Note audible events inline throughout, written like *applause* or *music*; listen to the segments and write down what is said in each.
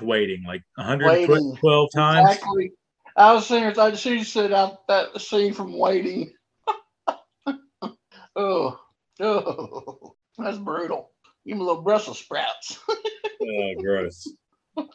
watch waiting? Like 112 times? Exactly. I was saying, I she said out that scene from Waiting. *laughs* oh, oh, that's brutal. Give me a little Brussels sprouts. *laughs* Oh, gross. oh,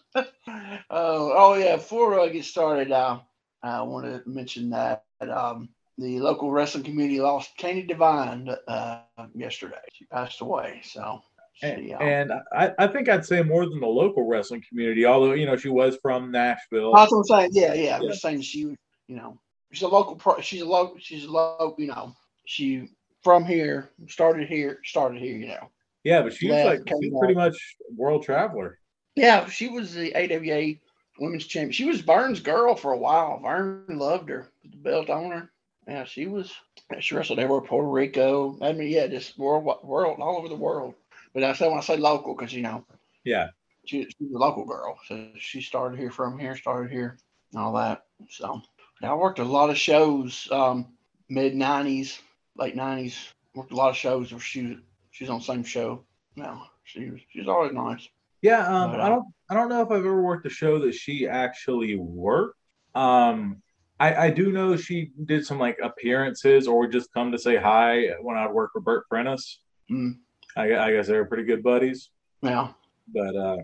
oh yeah. Before I get started, uh, I want to mention that um, the local wrestling community lost Candi Devine uh, yesterday. She passed away. So, And, and I, I think I'd say more than the local wrestling community, although, you know, she was from Nashville. that's what I'm saying. Yeah, yeah. I'm Yeah. just saying she, you know, she's a local. Pro, she's a local. She's a local. You know, she from here, started here, started here. You know. Yeah, but she was like, she's pretty much world traveler. Yeah, she was the AWA women's champion. She was Vern's girl for a while. Vern loved her, the belt on her. Yeah, she was. She wrestled everywhere, Puerto Rico. I mean, yeah, just world, world, all over the world. But I say when I say local, because you know Yeah. she, she's a local girl, so she started here from here, started here, and all that. So I worked a lot of shows, um, mid '90s, late '90s. Worked a lot of shows where she was she's on the same show. No, she was she's always nice. Yeah, um, But, I uh, don't I don't know if I've ever worked a show that she actually worked. Um, I, I do know she did some like appearances or just come to say hi when I'd work for Bert Prentice. Mm, I, I guess they were pretty good buddies. yeah. But uh,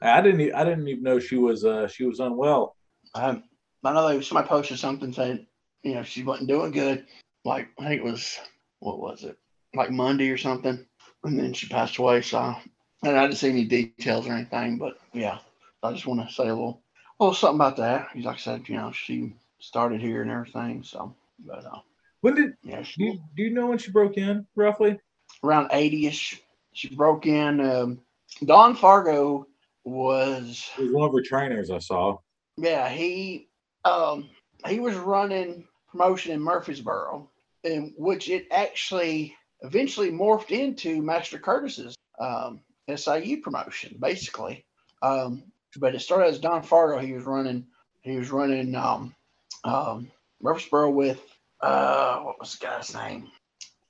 I didn't I didn't even know she was uh, she was unwell. I, I know they somebody posted something saying, you know, she wasn't doing good. Like I think it was what was it? Like Monday or something. And then she passed away. So and I didn't see any details or anything, but yeah. I just want to say a little little something about that. Because like I said, you know, she started here and everything. So but uh When did yeah, do you, do you know when she broke in roughly? Around 80ish. She broke in um Don Fargo was was one of her trainers I saw. Yeah, he um he was running promotion in Murfreesboro, in which it actually eventually morphed into Master Curtis's um SIU promotion, basically. Um, but it started as Don Fargo. He was running he was running um um Murfreesboro with uh what was the guy's name?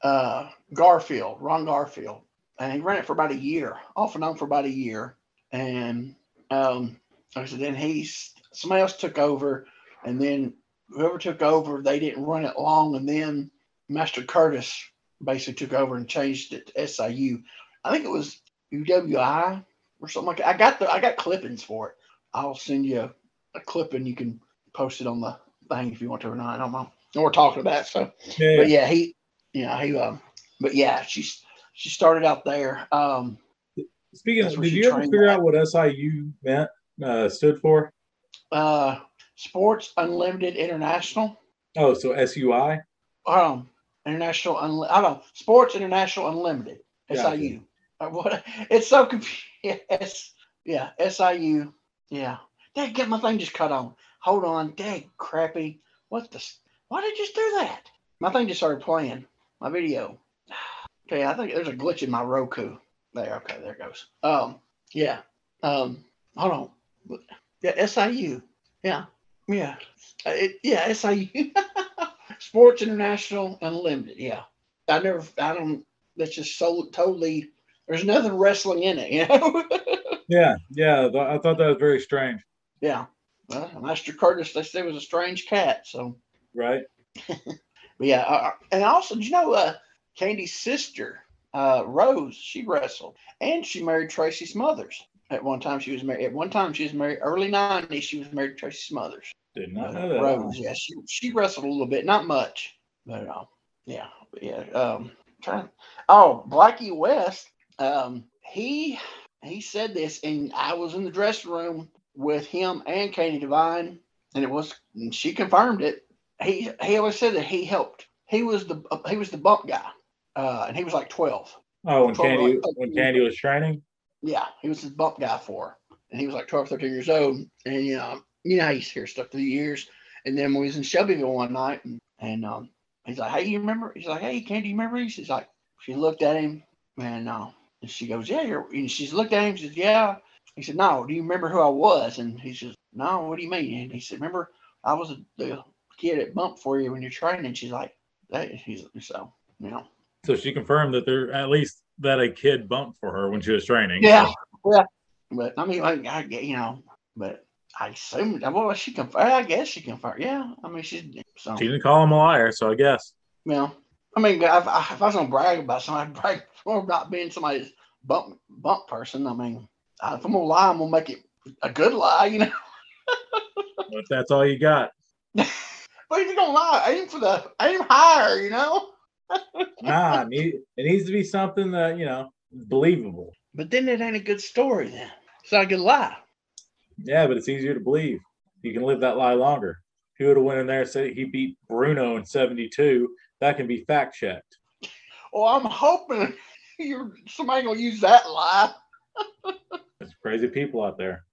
Uh Garfield, Ron Garfield. And he ran it for about a year, off and on for about a year. And um like I said, then he somebody else took over, and then whoever took over, they didn't run it long, and then Master Curtis basically took over and changed it to SIU. I think it was UWI or something like that. I got the I got clippings for it. I'll send you a, a clipping. You can post it on the thing if you want to or not. I don't know. And we're talking about it, so Yeah, but yeah, he, yeah, he, um, but yeah, she's she started out there. Um, Speaking of, did you ever figure out what SIU meant uh, stood for? uh, Sports Unlimited International. Oh, so SUI. um, International, Unli- I don't know, Sports International Unlimited, Gotcha. SIU. Uh, What? It's so confusing. *laughs* Yeah, SIU. Yeah. Dang, get my thing just cut on. Hold on. Dang, crappy. What the? Why did you just do that? My thing just started playing. My video. Okay, I think there's a glitch in my Roku. There. Okay, there it goes. Um. Yeah. Um. Hold on. Yeah. SIU. Yeah. Yeah. Uh, It, yeah. SIU. *laughs* Sports International Unlimited. Yeah. I never, I don't, that's just so totally, there's nothing wrestling in it, *laughs* you know? Yeah, yeah. I thought that was very strange. yeah. Well, Master Curtis, they said it was a strange cat. So, Right? *laughs* but yeah. Uh, and also, you know, uh, Candy's sister, uh, Rose, she wrestled and she married Tracy Smothers. At one time, she was married. At one time, she was married. Early '90s, she was married to Tracy Smothers. Did not Uh, know that. Rose, yeah, she she wrestled a little bit, not much, but uh, yeah, but yeah. Um, trying. Oh, Blackie West. Um, he he said this, and I was in the dressing room with him and Candi Devine, and it was and she confirmed it. He he always said that he helped. He was the he was the bump guy, uh, and he was like twelve. Oh, when Candy like- when Candy was training. Yeah, he was his bump guy for her. And he was like 12, 13 years old. And, you know, you know you hear stuff through the years. And then we was in Shelbyville one night, and, and um, he's like, "Hey, you remember?" He's like, "Hey, Candy, you remember?" She's like, she looked at him, and uh, and she goes, "Yeah, you're." And she's looked at him. She says, "Yeah." He said, "No, do you remember who I was?" And he says, "No, what do you mean?" And he said, "Remember, I was the kid it bumped for you when you're training." And she's like, "That." He's so you know. So she confirmed that there at least that a kid bumped for her when she was training. Yeah, yeah. But I mean, like, I get, you know, but I assume well, she confirmed. I guess she confirmed. Yeah, I mean, she's so. She didn't call him a liar, so I guess. You know, I mean, if, if I was gonna brag about somebody, I'd brag *laughs* about being somebody's bump bump person. I mean, if I'm gonna lie, I'm gonna make it a good lie, you know. *laughs* but that's all you got. *laughs* but you're gonna lie, aim for the aim higher, you know. *laughs* nah, it, need, it needs to be something that you know believable. But then it ain't a good story. Then it's not a good lie. Yeah, but it's easier to believe. You can live that lie longer. If he would have went in there and said he beat Bruno in '72, that can be fact checked. Well, I'm hoping *laughs* you're somebody gonna use that lie. *laughs* There's crazy people out there.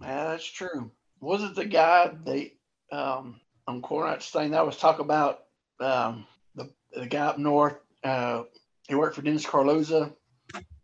Yeah, that's true. Was it the guy they um on Cornette's thing that was talk about um the the guy up north, uh he worked for Dennis Coralluzzo,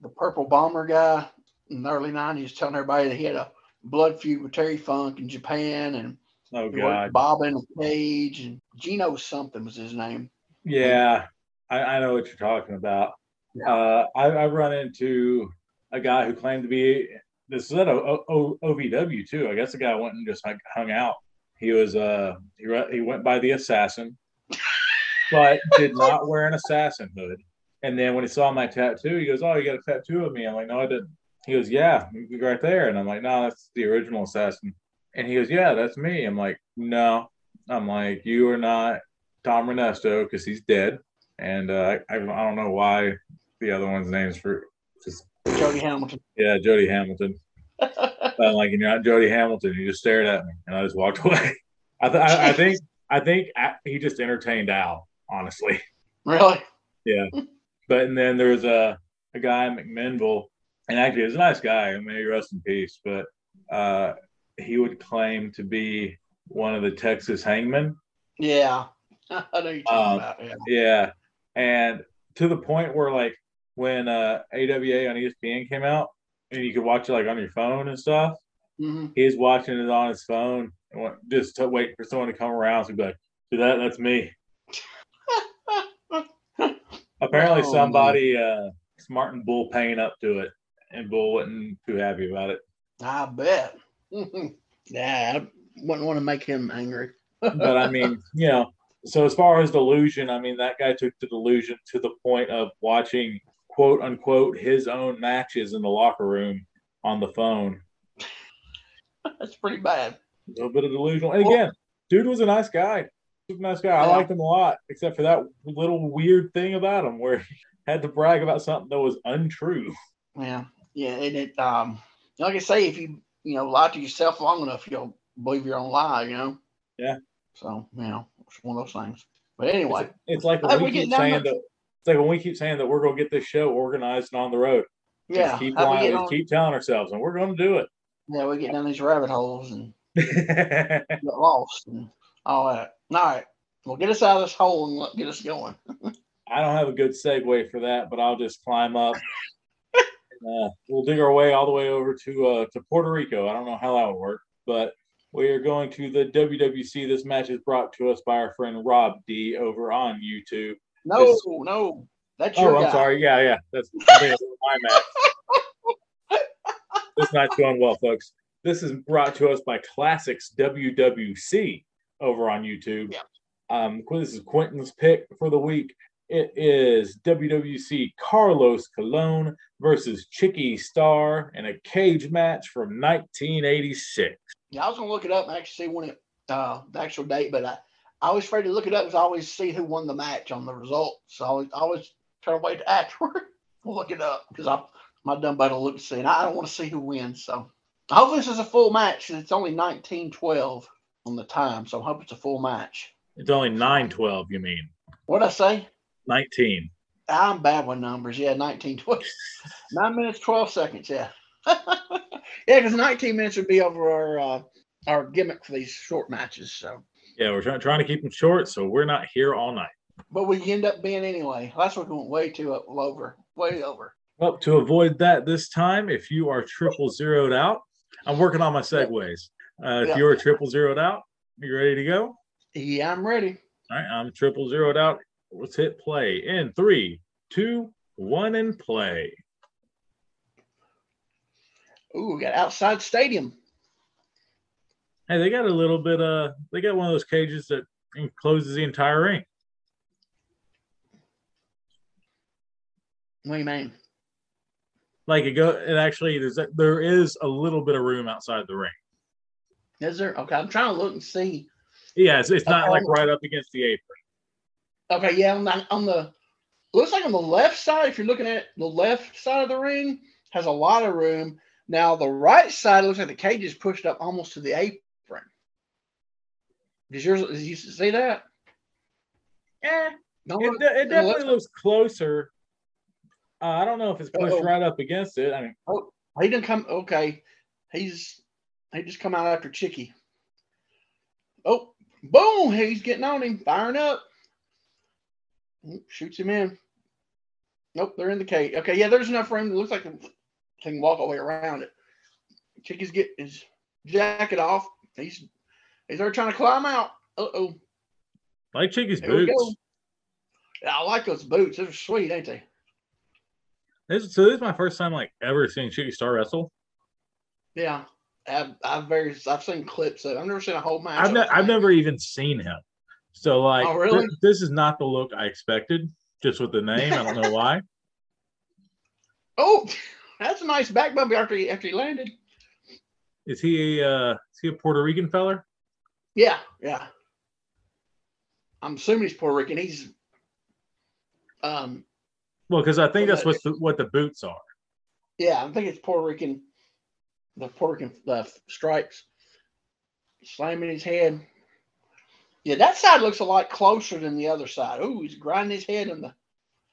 the purple bomber guy in the early nineties telling everybody that he had a blood feud with Terry Funk in Japan and oh god Bob in a cage and Gino something was his name. Yeah, I, I know what you're talking about. Yeah. Uh, I, I run into a guy who claimed to be this is at o, o, OVW too. I guess the guy went and just like hung out. He was uh he he went by the assassin, but did not wear an assassin hood. And then when he saw my tattoo, he goes, "Oh, you got a tattoo of me?" I'm like, "No, I didn't." He goes, "Yeah, right there." And I'm like, "No, that's the original assassin." And he goes, "Yeah, that's me." I'm like, "No." I'm like, "You are not Tom Renesto because he's dead." And uh, I, I don't know why the other one's name's for just Jody Hamilton. Yeah, Jody Hamilton. *laughs* I'm like, you're not Jody Hamilton. He just stared at me, and I just walked *laughs* away. I, th- I, I think I think he just entertained Al, honestly. Really? Yeah. but and then there's a a guy McMinnville, and actually he's a nice guy. May he rest in peace. But uh, he would claim to be one of the Texas hangmen. Yeah, *laughs* I know you're talking um, about. Yeah. yeah, and to the point where like when uh, AWA on ESPN came out, and you could watch it like on your phone and stuff. Mm-hmm. He's watching it on his phone and just to wait for someone to come around. So be like, "Do that? That's me." *laughs* Apparently, oh, somebody uh, smart and Bull paying up to it, and Bull wasn't too happy about it. I bet. *laughs* yeah, I wouldn't want to make him angry. *laughs* but I mean, you know, so as far as delusion, I mean, that guy took the delusion to the point of watching quote unquote his own matches in the locker room on the phone. *laughs* That's pretty bad. A little bit of delusional. And again, dude was a nice guy. Super nice guy. I liked him a lot, except for that little weird thing about him where he *laughs* had to brag about something that was untrue. Yeah. Yeah. And it um like I say, if you you know lie to yourself long enough, you'll believe your own lie, you know? Yeah. So, you know, it's one of those things. But anyway. It's, it's like we keep saying that it's like when we keep saying that we're going to get this show organized and on the road. Yeah. Just keep, lying, on... keep telling ourselves, and we're going to do it. Yeah, we get down these rabbit holes and *laughs* get lost and all that. All right. Well, get us out of this hole and get us going. I don't have a good segue for that, but I'll just climb up. *laughs* uh, we'll dig our way all the way over to uh, to Puerto Rico. I don't know how that would work, but we are going to the WWC. This match is brought to us by our friend Rob D over on YouTube. No, no, that's your. Oh, I'm sorry. Yeah, yeah, that's, my match. this night's going well, folks. This is brought to us by Classics WWC over on YouTube. Yeah. Um, this is Quentin's pick for the week. It is WWC Carlos Colon versus Chicky Starr in a cage match from 1986. Yeah, I was gonna look it up and actually see when it uh, the actual date, but I I was afraid to look it up because I always see who won the match on the results. So I always, I always try to wait afterward *laughs* look it up because I my dumb butt will look to see, and I don't want to see who wins. So I hope this is a full match. It's only nineteen twelve on the time, so I hope it's a full match. It's only nine twelve. You mean? What I say? Nineteen. I'm bad with numbers. Yeah, 19, 12. *laughs* Nine minutes, 12 seconds. Yeah. *laughs* yeah, because 19 minutes would be over our uh, our gimmick for these short matches. So Yeah, we're trying, trying to keep them short, so we're not here all night. But we end up being anyway. Last week we went way too up, over, way over. Well, to avoid that this time, if you are triple zeroed out, I'm working on my segues. Uh, if Yeah. you're triple zeroed out, you ready to go? Yeah, I'm ready. All right, I'm triple zeroed out. Let's hit play in three, two, one, and play. Ooh, we got outside stadium. Hey, they got a little bit. Uh, they got one of those cages that encloses the entire ring. What do you mean? Like it go. It actually there's a, there is a little bit of room outside the ring. Is there? Okay, I'm trying to look and see. Yeah, it's, it's not Okay. like right up against the apron. Okay, yeah, on the, on the looks like on the left side, if you're looking at the left side of the ring, has a lot of room. Now the right side looks like the cage is pushed up almost to the apron. Does yours? Did you see that? Yeah, No, it, it definitely looks closer. Uh, I don't know if it's pushed Uh-oh. right up against it. I mean, oh, He didn't come. Okay, he's he just come out after Chicky. Oh, boom! He's getting on him, firing up. Shoots him in. Nope, they're in the cage. Okay, yeah, there's enough room. It looks like they can walk all the way around it. Chicky's getting his jacket off. He's he's already trying to climb out. Uh oh. like Chicky's Here boots. Yeah, I like those boots. They're sweet, ain't they? This, so this is my first time like ever seeing Chicky Starr wrestle. Yeah. I've I've very I've seen clips of. it. I've never seen a whole match. I've, ne- I've never even seen him. So like, Oh, really? thi- this is not the look I expected. Just with the name, I don't know *laughs* why. Oh, that's a nice back bump after he after he landed. Is he a uh, is he a Puerto Rican feller? Yeah, yeah. I'm assuming he's Puerto Rican. He's um Well, because I think that's what the, what the boots are. yeah, I think it's Puerto Rican. The Puerto Rican uh, stripes slamming his head. Yeah, that side looks a lot closer than the other side. Oh, he's grinding his head in the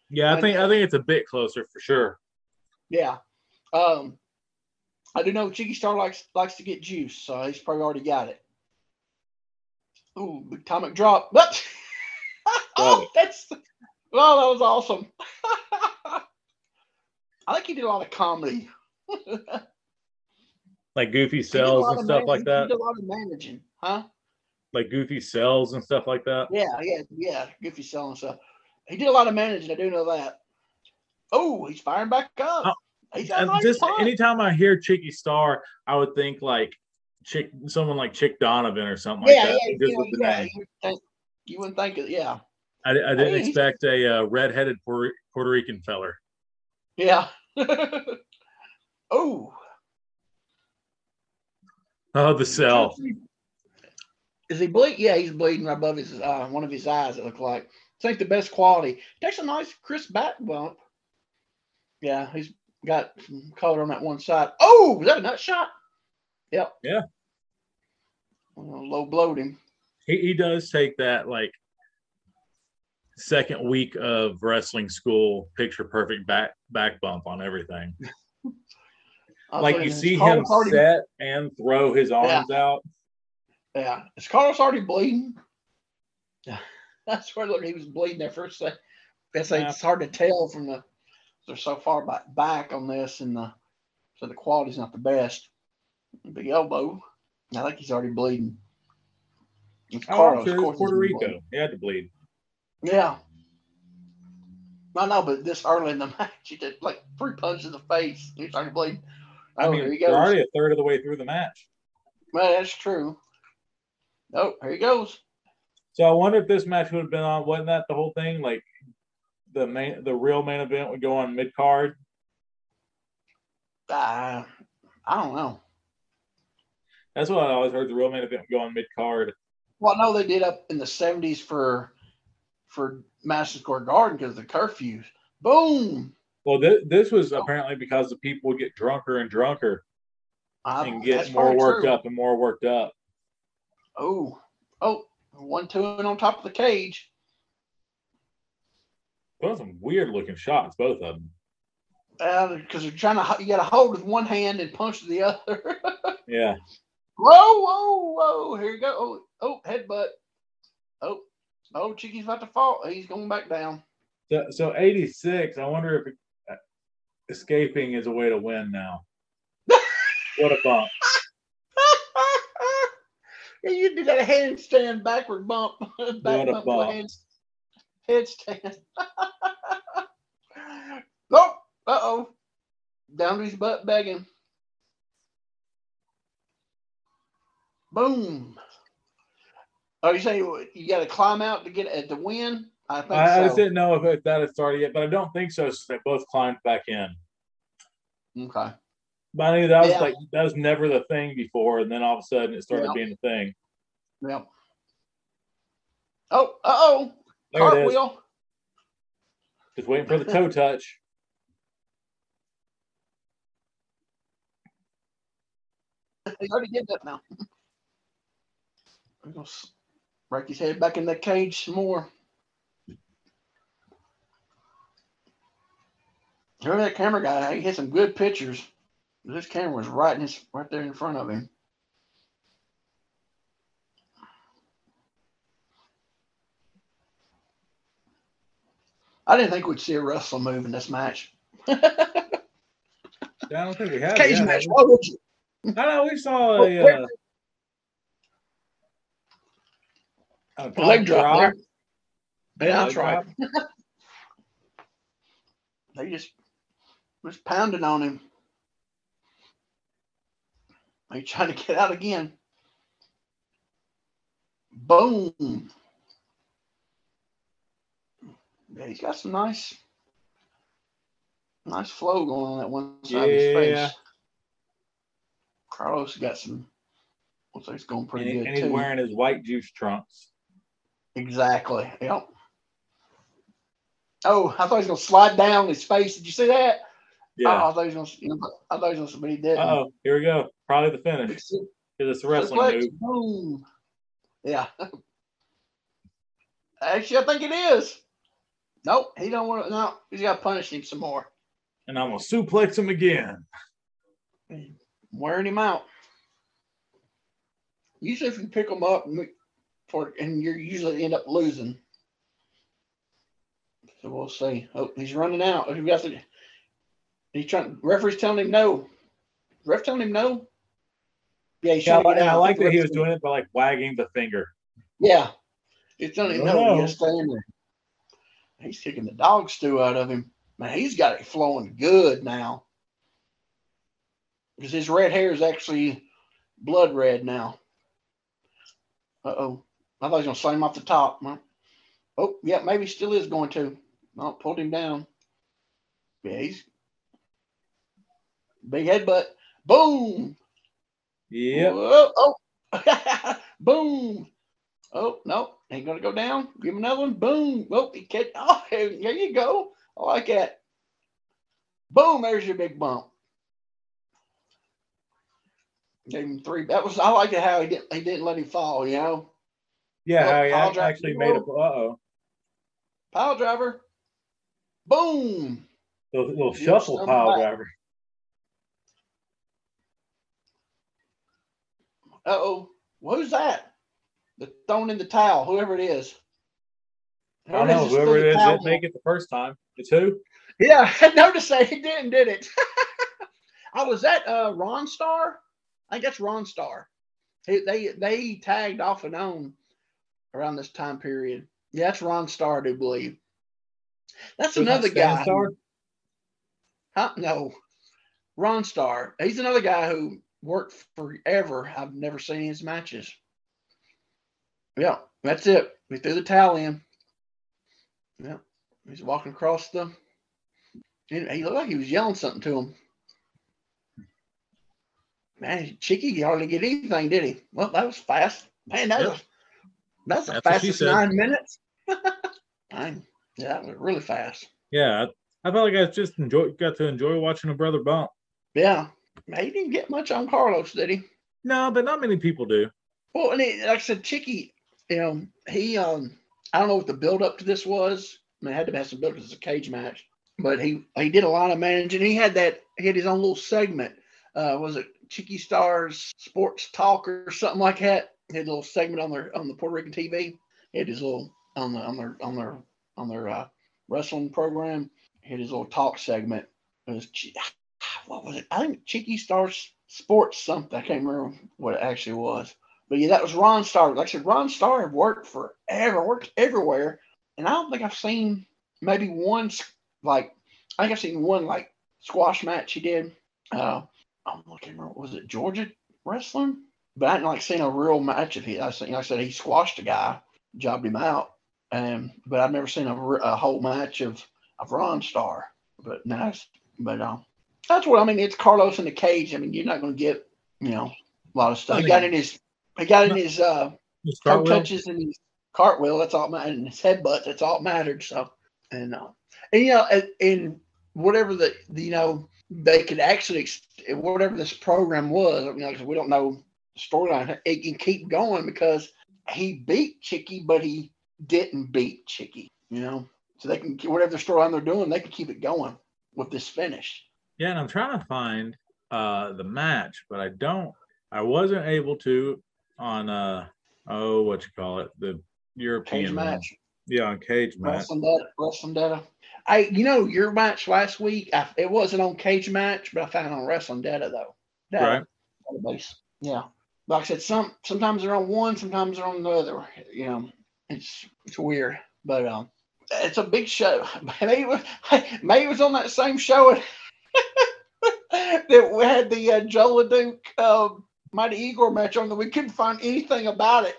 Yeah, I think I think it's a bit closer for sure. yeah. Um, I do know Chicky Starr likes likes to get juice, so he's probably already got it. Ooh, atomic drop. But *laughs* oh, that's well, that was awesome. *laughs* I think he did a lot of comedy. *laughs* Like goofy He did a cells and stuff man- like he that. did a lot of managing, huh? Like goofy cells and stuff like that. Yeah, yeah, yeah. Goofy and stuff. He did a lot of managing. I do know that. Oh, he's firing back up. And just anytime I hear Chicky Starr, I would think like Chick, someone like Chick Donovan or something like that. yeah, just yeah, yeah. You, would think, you wouldn't think it. Yeah, I, I didn't Hey, he's- expect a uh, red-headed Puerto, Puerto Rican feller. yeah. *laughs* oh, Oh, the cell. Is he bleed? Yeah, he's bleeding right above his uh, one of his eyes. It looked like. It's like the best quality. Takes a nice crisp back bump. Yeah, he's got some color on that one side. Oh, was that a nut shot? Yep. Yeah. Well, low blowed him. He, he does take that like second week of wrestling school picture perfect back back bump on everything. *laughs* Like you see him already- set and throw his arms out. Yeah, is Carlos already bleeding? Yeah, *laughs* that's where look he was bleeding there first. Second. Guess Yeah. it's hard to tell from the they're so far back back on this, and the so the quality's not the best. Big elbow. I think he's already bleeding. It's Oh, Carlos, sure Puerto he's Rico. He had to bleed. Yeah. I know, but this early in the *laughs* match, he did like three punches in the face. He started bleeding. I Oh, mean, here he goes. already a third of the way through the match. Well, that's true. Oh, here he goes. So I wonder if this match would have been on. Wasn't that the whole thing? Like the main, the real main event would go on mid card. Uh, I don't know. That's what I always heard. The real main event go on mid card. Well, no, they did up in the seventies for for Madison Square Garden because the curfews. Boom! Well, th- this was apparently because the people would get drunker and drunker I- and get more worked true. up and more worked up. Oh, oh, one, two, and on top of the cage. Those some weird looking shots, both of them. Uh, because they're trying to, you got to hold with one hand and punch with the other. *laughs* Yeah. Whoa, whoa, whoa! Here you go. Oh, oh, headbutt. Oh, oh, Chicky's about to fall. He's going back down. So, so 86. I wonder if uh, escaping is a way to win now. *laughs* what a bump. Yeah, *laughs* you did that handstand backward bump. *laughs* Back What a bump, bump. Hand, headstand. nope. Uh oh. Down to his butt begging. Boom. Are you saying you got to climb out to get at the win? I think I, I didn't know if that had started yet, but I don't think so. Since they both climbed back in. Okay. But I knew that was Yeah. like that was never the thing before, and then all of a sudden it started Yeah. being the thing. Yeah. Oh, uh oh. There it is. Cartwheel. Just waiting for the toe *laughs* touch. He already did that now. I'm gonna break his head back in that cage some more. Hear that camera guy? He had some good pictures. This camera was right in his, right there in front of him. I didn't think we'd see a wrestler move in this match. *laughs* I don't think we have. Cage yet, match. Why would you? I know we saw a, uh, a leg drop there. Yeah, Yeah, that's right. They just was pounding on him. He trying to get out again. Boom. Yeah, he's got some nice, nice flow going on that one side of his face. Carlos got some. Looks like it's going pretty he- good and he's too. wearing his white juice trunks. Exactly. Yep. Oh, I thought he was gonna slide down his face. Did you see that? Yeah. Oh, I thought he was gonna. I thought he was gonna. But he didn't. Oh, here we go. Probably the finish because it's a wrestling suplex, move. Boom. Yeah. *laughs* Actually, I think it is. Nope, he don't want to. No, he's got to punish him some more. And I'm gonna suplex him again. Wearing him out. Usually, if you pick him up and for and you usually end up losing. So we'll see. Oh, he's running out. He got the. He's trying. Referee's telling him no. Ref telling him no. Yeah, he's Yeah, I, trying to get and I like that he was doing it by like wagging the finger. Yeah. He's telling him no. Oh. He has to stay in there. He's kicking the dog stew out of him. Man, he's got it flowing good now. Because his red hair is actually blood red now. Uh oh. I thought he was going to slam him off the top. Oh, yeah, maybe he still is going to. No, pulled him down. Yeah, he's big headbutt. Boom. Yep. Whoa, oh, *laughs* boom. Oh, no, ain't gonna go down. Give him another one. Boom. Oh, he catch. *laughs* Oh, there you go. I like that. Boom, there's your big bump. Gave him three. That was I like it how he didn't he didn't let him fall, you know. Yeah, Well, how he I'll act- drive actually made a. Uh oh. Pile driver. Boom. Little, little shuffle pile back. driver. Uh oh. Who's that? The throwing in the towel, whoever it is. I don't know. Whoever it is it the is towel didn't make it the first time. It's who? Yeah, *laughs* I noticed that he didn't, did it? I *laughs* was that uh Ron Starr. I think that's Ron Starr. He, they they tagged off and on around this time period. Yeah, that's Ron Starr, I do believe. That's another guy. Who- Huh? No, Ron Starr. He's another guy who worked forever. I've never seen his matches. Yeah, that's it. We threw the towel in. Yeah, he's walking across the. He he looked like he was yelling something to him. Man, Chicky hardly get anything, did he? Well, that was fast. Man, that Yep. was that's the That's what she fastest said. nine minutes. *laughs* Nine. Yeah, that was really fast. Yeah, I, I felt like I just enjoy got to enjoy watching a brother bump. Yeah. He didn't get much on Carlos, did he? No, but not many people do. Well, and he, like I said, Chicky, you know, he um I don't know what the build up to this was. I mean, it had to have some build up. It's a cage match, but he he did a lot of managing. He had that he had his own little segment. Uh, was it Chicky Starr's Sports Talk or something like that? Had a little segment on their on the Puerto Rican TV. He had his little on the on their on their on their uh, wrestling program. He had his little talk segment. It was *sighs* what was it? I think Chicky Starr's Sports something. I can't remember what it actually was. But yeah, that was Ron Starr. Like I said, Ron Starr worked forever, worked everywhere, and I don't think I've seen maybe one like I think I've seen one like squash match he did. Uh, I'm looking. Was it Georgia wrestling? But I hadn't like seen a real match of his. I seen, like I said, he squashed a guy, jobbed him out, and but I've never seen a, a whole match of of Ron Starr. But nice. But um, that's what I mean. It's Carlos in the cage. I mean, you're not going to get you know a lot of stuff. He got in his he got in his uh his touches and his cartwheel. That's all mattered. And his headbutt. That's all mattered. So and uh, and you know and, whatever the, the you know they could actually whatever this program was. You know, we don't know storyline. It can keep going because he beat Chicky, but he didn't beat Chicky. You know, so they can whatever the storyline they're doing, they can keep it going with this finish. Yeah, and I'm trying to find uh, the match, but I don't. I wasn't able to on uh oh what you call it the European cage match. Yeah, on cage match. Wrestling data. Wrestling data. I you know your match last week. I, it wasn't on cage match, but I found on wrestling data though. Data, right. Database. Yeah. Like I said, some sometimes they're on one, sometimes they're on the other. You know, it's it's weird, but um, it's a big show. *laughs* Maybe it was, *laughs* maybe it was on that same show *laughs* that we had the uh, Jos LeDuc um, Mighty Igor match on that we couldn't find anything about it.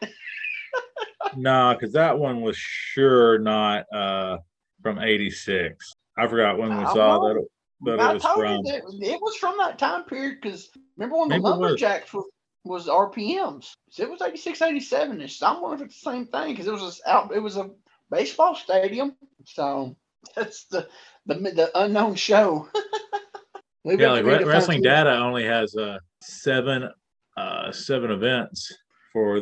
no, nah, because that one was sure not uh, from '86. I forgot when we I saw know. that. That it was from. It, it, was from that time period because remember when the Lumberjacks was. Was RPMs. So it was 86, 87 ish. I'm wondering if it's the same thing because it was a, out. It was a baseball stadium. So *laughs* that's the the, the unknown show. *laughs* yeah, like Wrestling Data only has uh, seven uh, seven events for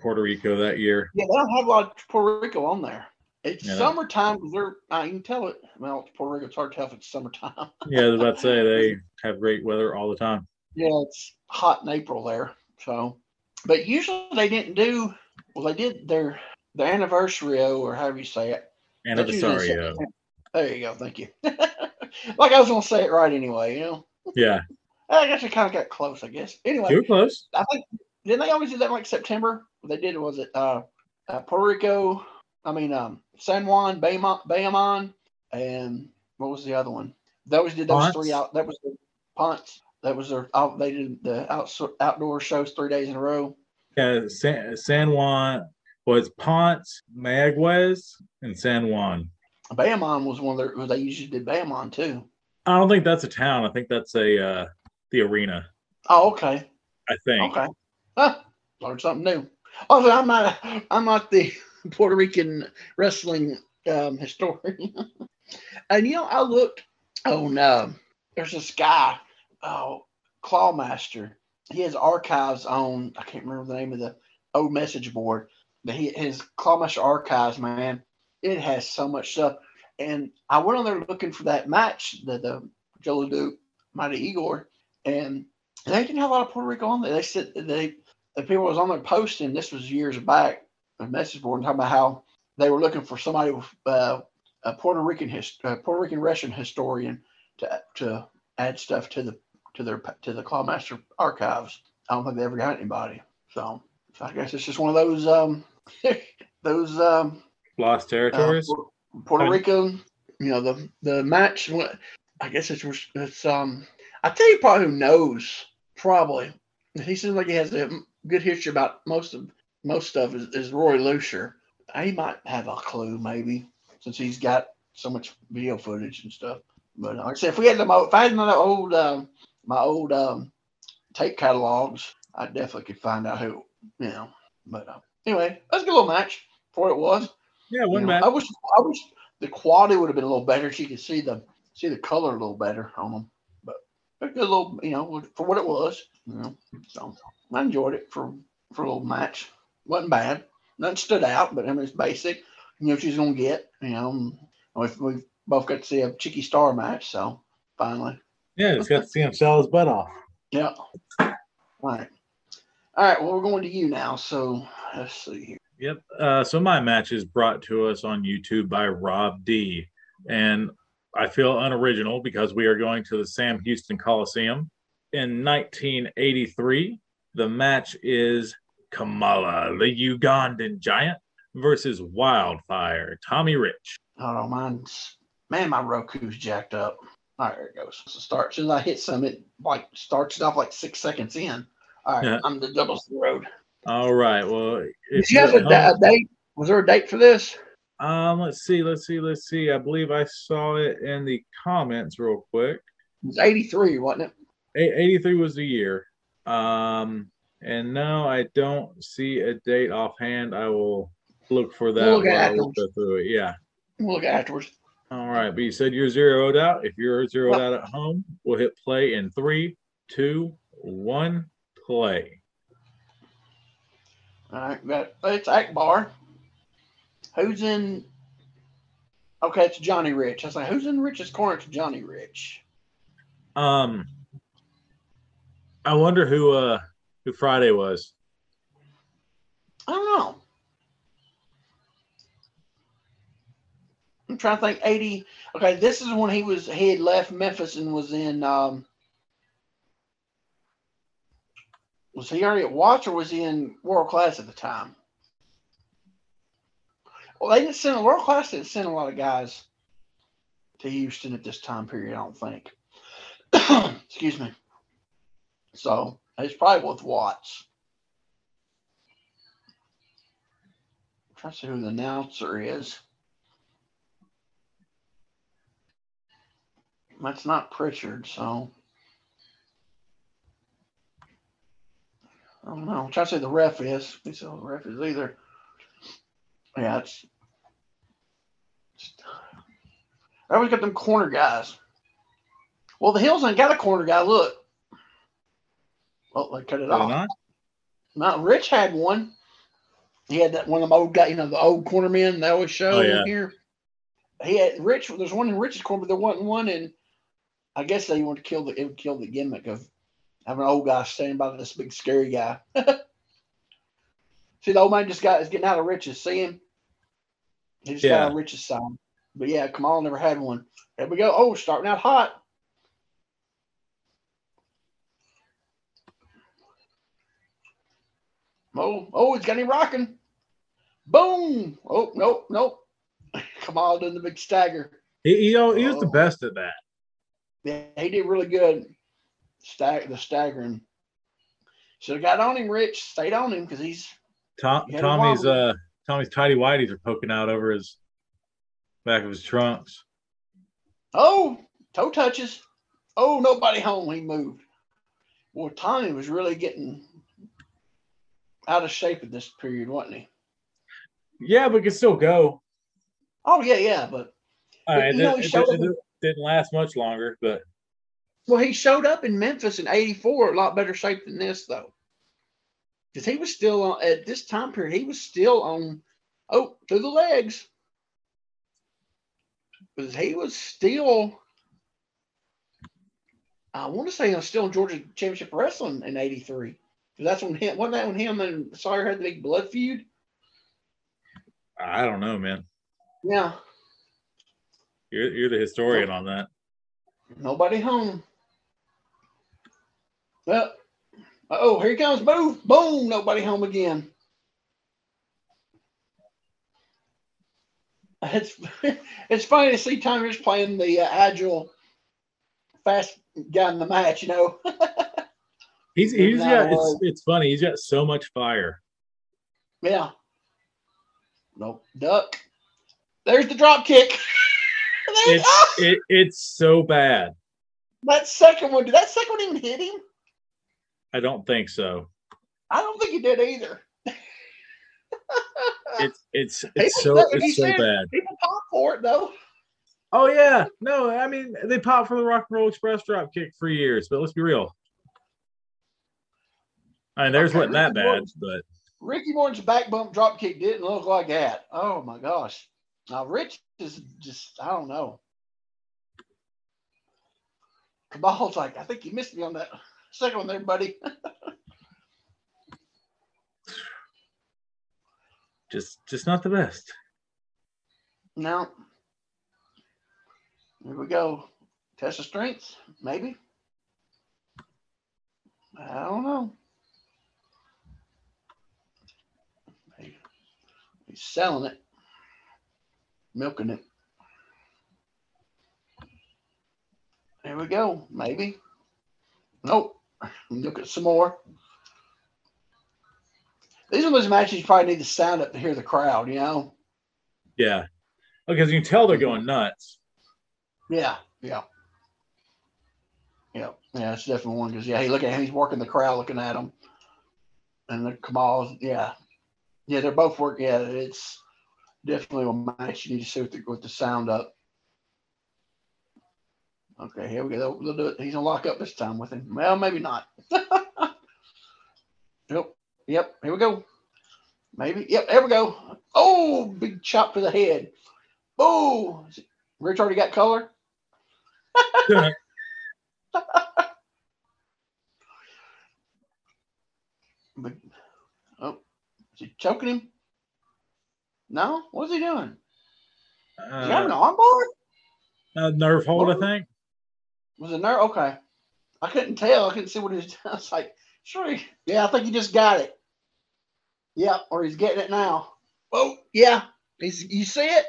Puerto Rico that year. Yeah, they don't have a lot of Puerto Rico on there. It's yeah. summertime. They're you can tell it. Well, Puerto Rico, it's hard to tell if it's summertime. yeah, I was about to say *laughs* they have great weather all the time. Yeah, it's hot in April there. So, but usually they didn't do. Well, they did their the anniversary or however you say it. Anniversary. There you go. Thank you. *laughs* like I was gonna say it right anyway, you know. Yeah. I guess it kind of got close. I guess. Anyway, too close. I think didn't they always do that in like September? They did. Was it uh, uh Puerto Rico? I mean, um, San Juan, Bayamon, Bayamon, and what was the other one? They always did those Ponce. three out. That was the Ponce. That was their. Out, they did the out, outdoor shows three days in a row. Yeah, San, San Juan was Ponce, Mayaguez, and San Juan. Bayamon was one of their. They usually did Bayamon too. I don't think that's a town. I think that's a uh, the arena. Oh, okay. I think. Okay. Huh. Learned something new. Also, I'm not. I'm not the *laughs* Puerto Rican wrestling um, historian. *laughs* and you know, I looked on. Uh, there's this guy, oh, Clawmaster. He has archives on. I can't remember the name of the old message board. But he his Clawmaster archives, man it has so much stuff. And I went on there looking for that match, the the Jos LeDuc, Mighty Igor, and they didn't have a lot of Puerto Rico on there. They said they the people was on there posting. This was years back, a message board, and talking about how they were looking for somebody with uh, a Puerto Rican hist- uh, Puerto Rican Russian historian to to add stuff to the to their to the Clawmaster archives. I don't think they ever got anybody. So, so I guess it's just one of those um, *laughs* those um, lost territories. Uh, Puerto Rico, you know the the match. I guess it's it's um. I tell you, probably who knows. Probably he seems like he has a good history about most of most stuff. Is, is Roy Lucier? He might have a clue, maybe, since he's got so much video footage and stuff. But like I said, if we had them, if I had my old um, my old um, tape catalogs, I definitely could find out who, you know. But uh, anyway, that's a good little match for what it was. Yeah, one match. I wish I wish the quality would have been a little better. So you could see the see the color a little better on them. But a good little, you know, for what it was. You know, so I enjoyed it for for a little match. wasn't bad. Nothing stood out, but I mean it's basic. You know she's gonna get. You know, we we both got to see a Chicky Starr match, so finally. Yeah, just got to see him sell his butt off. Yeah. All right. All right. Well, we're going to you now. So let's see here. Yep. Uh, so my match is brought to us on YouTube by Rob D. And I feel unoriginal because we are going to the Sam Houston Coliseum. In 1983, the match is Kamala, the Ugandan giant, versus Wildfire, Tommy Rich. I don't mind. Man, my Roku's jacked up. All right, there it goes. So start. As soon as I hit some, it like starts it off like six seconds in. All right, Yeah. I'm the doubles the road. All right. Well, Did if you have a, at da- home- a date? Was there a date for this? um, let's see, let's see, let's see. I believe I saw it in the comments real quick. It was 83, wasn't it? A- 83 was the year. Um, and no, I don't see a date offhand. I will look for that We'll look while at we afterwards. through it. Yeah. We'll look afterwards. All right. But you said you're zeroed out. If you're zeroed Well- out at home, we'll hit play in three, two, one, play. All right, got it's Akbar. Who's in? Okay, it's Johnny Rich. I was like, who's in Rich's corner? It's Johnny Rich. Um, I wonder who uh who Friday was. I don't know. Trying to think. 80. Okay, this is when he was he had left Memphis and was in. um Was he already at Watts or was he in World Class at the time? Well, they didn't send World Class. Didn't send a lot of guys to Houston at this time period. I don't think. *coughs* Excuse me. So it's probably with Watts. trying to see who the announcer is. That's not Pritchard, so I don't know. Trying to say the ref is. We saw the ref is either. Yeah, it's. it's I always got them corner guys. Well, the Hills ain't got a corner guy. Look. Oh, they cut it Did off. not? Mountain Rich had one. He had that one of them old guy, you know, the old corner men they always show Oh, yeah. here. He had Rich. There's one in Rich's corner, but there wasn't one in. I guess they want to kill the it would kill the gimmick of having an old guy standing by this big scary guy. *laughs* See, the old man just got is getting out of Rich's. See him? He just got Yeah. out of Rich's side. But yeah, Kamal never had one. There we go. Oh, starting out hot. Oh, oh, it's got him rocking. Boom. Oh, nope, nope. *laughs* Kamal doing the big stagger. He, he, he was the Oh. best at that. Yeah, he did really good. Stag the staggering. Should have got on him, Rich. Stayed on him because he's Tom, Tommy's uh Tommy's tidy whities are poking out over his back of his trunks. oh toe touches. Oh, nobody home. He moved. Well, Tommy was really getting out of shape at this period, wasn't he? Yeah, but could still go. Oh yeah, yeah. But But, it, you know, he showed it didn't last much longer, but well, he showed up in Memphis in '84, a lot better shape than this, though. Because he was still on at this time period. He was still on. Oh, through the legs. Because he was still. I want to say he was still in Georgia Championship Wrestling in '83. That's when him. Wasn't that when him and Sawyer had the big blood feud? I don't know, man. Yeah. You're you're the historian on that. Nobody home. Well, oh, here he comes. boom, Boom. Nobody home again. *laughs* It's it's funny to see Rich playing the uh, agile, fast guy in the match. You know. *laughs* He's he's got it's it's funny. He's got so much fire. yeah. Nope. Duck. There's the drop kick. *laughs* It's it, it's so bad. that second one. Did that second one even hit him? I don't think so. I don't think he did either. *laughs* It's it's People it's so said what he it's so said. bad. People pop for it though. Oh yeah, no, I mean they popped for the Rock and Roll Express drop kick for years, but let's be real. I mean, there's Okay, wasn't that bad, Morton's- but Ricky Morton's back bump drop kick didn't look like that. Oh my gosh. Now Rich is just I don't know. Kamal's like, I think you missed me on that second one there, buddy. *laughs* just just not the best. No. Here we go. Test of strength, maybe. I don't know. He's selling it, milking it. There we go. Maybe. Nope. Look at some more. These are those matches you probably need the sound up to hear the crowd, you know? Yeah. Oh, because you can tell they're going nuts. Yeah, yeah. Yeah, yeah, it's definitely one because yeah, he look at him, he's working the crowd looking at him. And the Kamal's, yeah. Yeah, they're both working. Yeah, it's definitely a match you need to see with the, with the sound up. Okay, here we go. They'll do it. He's gonna lock up this time with him. Well, maybe not. *laughs* yep, yep. Here we go. Maybe. Yep. There we go. Oh, big chop to the head. Oh, Rich already got color. *laughs* but, oh, is he choking him? No. What's he doing? Uh, he got an armbar? A nerve hold, I think. Was it nerve? Okay. I couldn't tell. I couldn't see what he was *laughs* doing. I was like, sure. Yeah, I think he just got it. Yep, or he's getting it now. Oh, yeah. He's, you see it?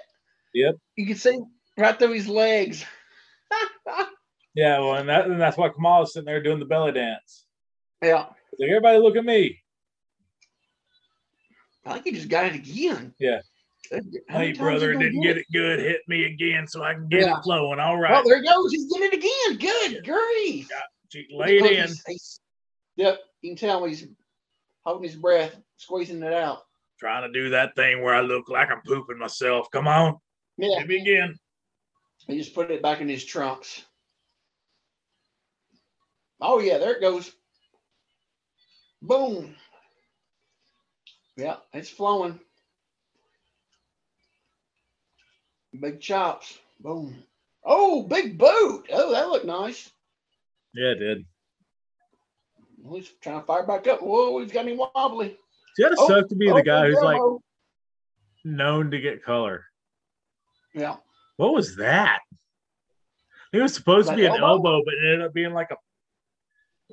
Yep. You can see right through his legs. *laughs* yeah, well, and, that, and that's why Kamala's sitting there doing the belly dance. Yeah. Like, everybody look at me. I think he just got it again. Yeah. Hey, brother, didn't get it? it good. Hit me again so I can get yeah. it flowing. All right. Well, there he goes. He's getting it again. Good grief. Yeah. Lay it in. He's, he's, yep. You can tell he's holding his breath, squeezing it out. Trying to do that thing where I look like I'm pooping myself. Come on. Yeah. Hit me again. He just put it back in his trunks. Oh, yeah. There it goes. Boom. Yeah, it's flowing. Big chops. Boom. Oh, big boot. Oh, that looked nice. Yeah, it did. Well, he's trying to fire back up. Whoa, he's got me wobbly. See, that oh, suck to be oh, the guy who's like oh. known to get color. Yeah. What was that? It was supposed to be an elbow? elbow, but it ended up being like a.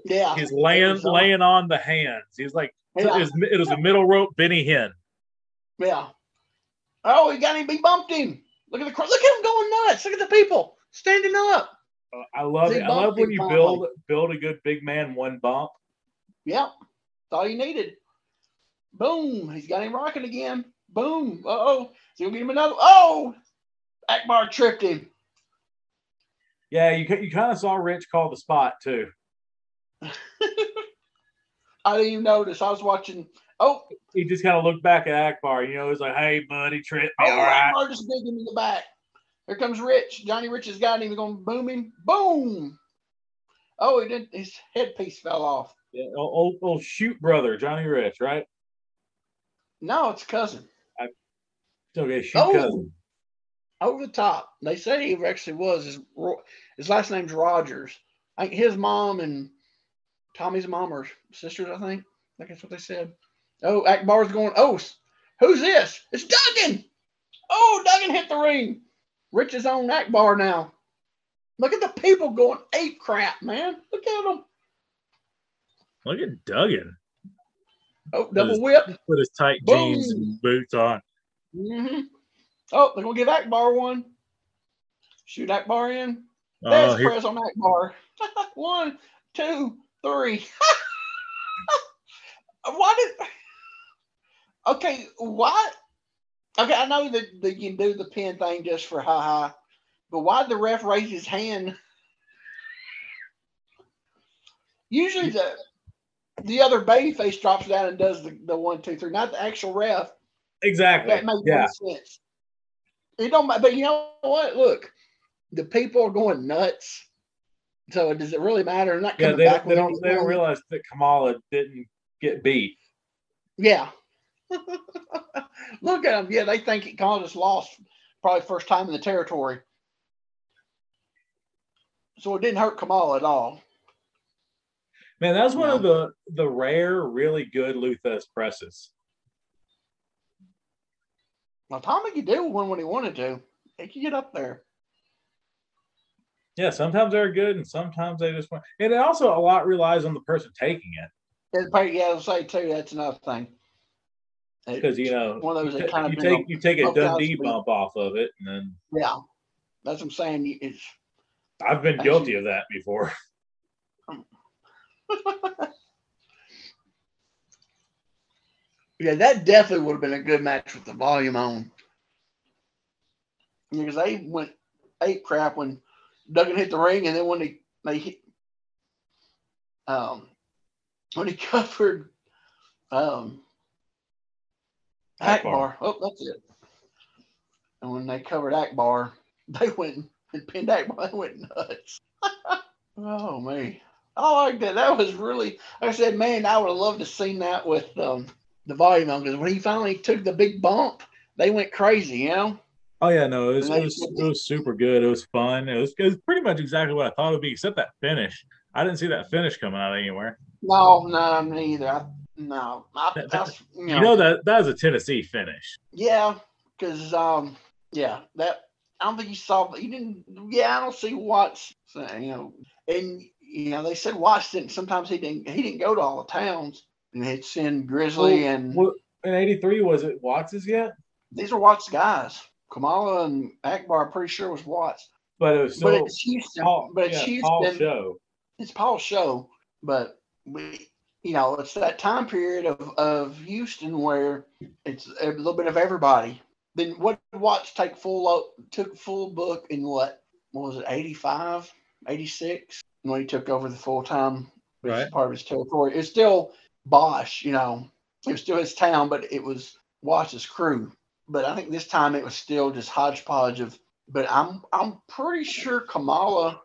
Yeah. He's laying uh, laying on the hands. He's like yeah. it, was, it was a middle rope Benny Hinn. Yeah. Oh, he got him. He bumped him. Look at the crowd. Look at him going nuts. Look at the people standing up. Uh, I love it. I love when you build build a good big man one bump. Yep. That's all you needed. Boom. He's got him rocking again. Boom. Uh oh. So you'll get him another. Oh, Akbar tripped him. Yeah, you you kind of saw Rich call the spot too. *laughs* I didn't even notice. I was watching. Oh, he just kind of looked back at Akbar. You know, he's like, "Hey, buddy, me. Oh, all right." Akbar just digging him in the back. Here comes Rich. Johnny Rich has got him. He's going to boom him. Boom. Oh, he did. His headpiece fell off. Yeah, old, old shoot brother, Johnny Rich, right? No, it's cousin. I, okay, shoot oh, cousin. Over the top. They said he actually was. His, his last name's Rogers. I think his mom and Tommy's mom are sisters, I think. I think that's what they said. Oh, Akbar's going, oh, who's this? It's Duggan. Oh, Duggan hit the ring. Rich is on Akbar now. Look at the people going ape crap, man. Look at them. Look at Duggan. Oh, double his, whip. Put his tight Boom. jeans and boots on. Mm-hmm. Oh, they're gonna give Akbar one. Shoot Akbar in. Oh, There's press on Akbar. *laughs* one, two, three. *laughs* why did? Okay, what? Okay, I know that, that you can do the pin thing just for ha ha, but why did the ref raise his hand? Usually the the other baby face drops down and does the, the one, two, three, not the actual ref. Exactly. That makes yeah. sense. It don't but you know what? Look, the people are going nuts. So does it really matter? I'm not yeah, they, they don't they don't realize that Kamala didn't get beat. Yeah. *laughs* Look at them. Yeah, they think Kamala us lost probably first time in the territory. So it didn't hurt Kamala at all. Man, that was one of the the rare, really good Lou Thesz presses. Well, Tommy could do one when he wanted to. He could get up there. Yeah, sometimes they're good, and sometimes they just want. And it also a lot relies on the person taking it. Yeah, I'll say too. That's another thing. Because you know, one of those you, that kind of you take you take a Dundee bump off of it, and then Yeah, that's what I'm saying. It's I've been guilty of that before. *laughs* yeah, that definitely would have been a good match with the volume on. Because they went ape crap when Duggan hit the ring, and then when they they hit, um, when he *laughs* covered, um, Akbar. Akbar. Oh, that's it. And when they covered Akbar, *laughs* they went and pinned Akbar. They went nuts. *laughs* oh me. I like that. That was really. Like I said, man, I would have loved to seen that with um, the volume on because when he finally took the big bump, they went crazy. You know. Oh yeah, no, it was, it was it was super good. It was fun. It was it was pretty much exactly what I thought it would be, except that finish. I didn't see that finish coming out anywhere. No, no, me either. I, no, I, That- that's, you know, You know that that was a Tennessee finish. yeah, because um, yeah, that I don't think you saw. You didn't. Yeah, I don't see Watts. saying, You know, and you know they said Watts didn't. Sometimes he didn't. He didn't go to all the towns. And he'd send Grizzly Well, and Well, in '83 was it Watts's yet? these are Watts guys. Kamala and Akbar, I'm pretty sure was Watts. But it was but it's Houston. Paul, but it's yeah, Houston. Paul show. it's Paul's show, but we, you know, it's that time period of, of Houston where it's a little bit of everybody. Then what did Watts take full took full book in what, what was it 85, 86 when he took over the full time Right. part of his territory. It's still Boesch, you know, it was still his town, but it was Watts's crew. But I think this time it was still just hodgepodge of. But I'm I'm pretty sure Kamala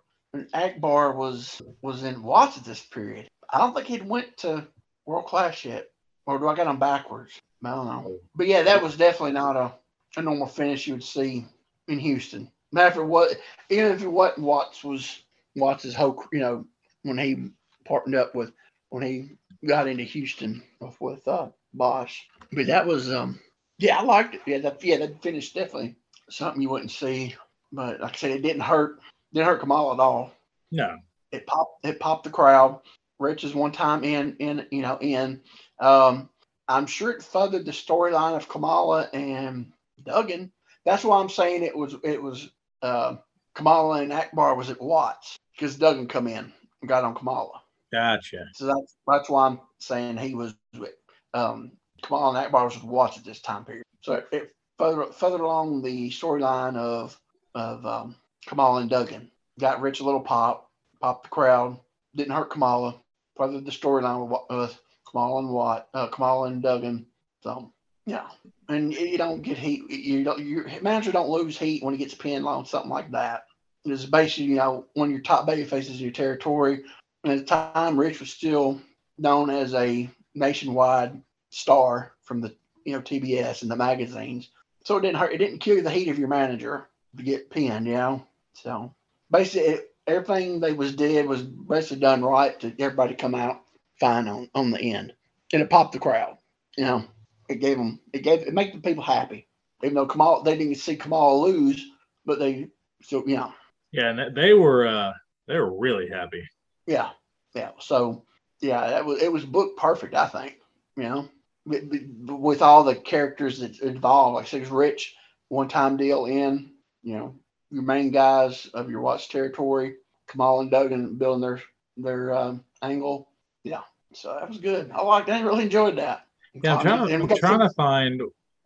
Akbar was was in Watts at this period. I don't think he'd went to world class yet, or do I got him backwards? I don't know. But yeah, that was definitely not a, a normal finish you would see in Houston. Matter of what, even if it wasn't Watts was Watts's whole, you know, when he partnered up with when he got into Houston with, uh, Boesch. But that was um yeah, I liked it. Yeah, that yeah, that finish definitely something you wouldn't see. But like I said, it didn't hurt didn't hurt Kamala at all. No, It popped it popped the crowd. Rich is one time in in you know in. Um I'm sure it furthered the storyline of Kamala and Duggan. That's why I'm saying it was it was uh, Kamala and Akbar was at Watts because Duggan come in and got on Kamala. gotcha. So that's that's why I'm saying he was with um, Kamal and Akbar was with Watts at this time period. So it, it further further along the storyline of of um, Kamal and Duggan got Rich a little pop, popped the crowd, didn't hurt Kamala. Furthered the storyline with, with Kamal and Watt, uh, Kamal and Duggan. So yeah, and you you don't get heat. You don't. Your manager don't lose heat when he gets pinned on something like that. It's basically you know one of your top baby faces in your territory. And at the time, Rich was still known as a nationwide star from the you know TBS and the magazines. So it didn't hurt. It didn't kill the heat of your manager to get pinned. You know. So basically, everything they was did was basically done right to everybody come out fine on on the end, and it popped the crowd. You know, it gave them it gave it made the people happy. Even though Kamal they didn't see Kamal lose, but they still you know Yeah, and they were uh they were really happy. Yeah, yeah. So yeah, that was it was booked perfect. I think you know with, with all the characters that involved. Like I said, it was Rich, one time deal in. You know, your main guys of your Watts territory, Kamal and Duggan building their their um, angle. Yeah, so that was good. I liked. I really enjoyed that. Yeah, I'm trying, And I'm trying to find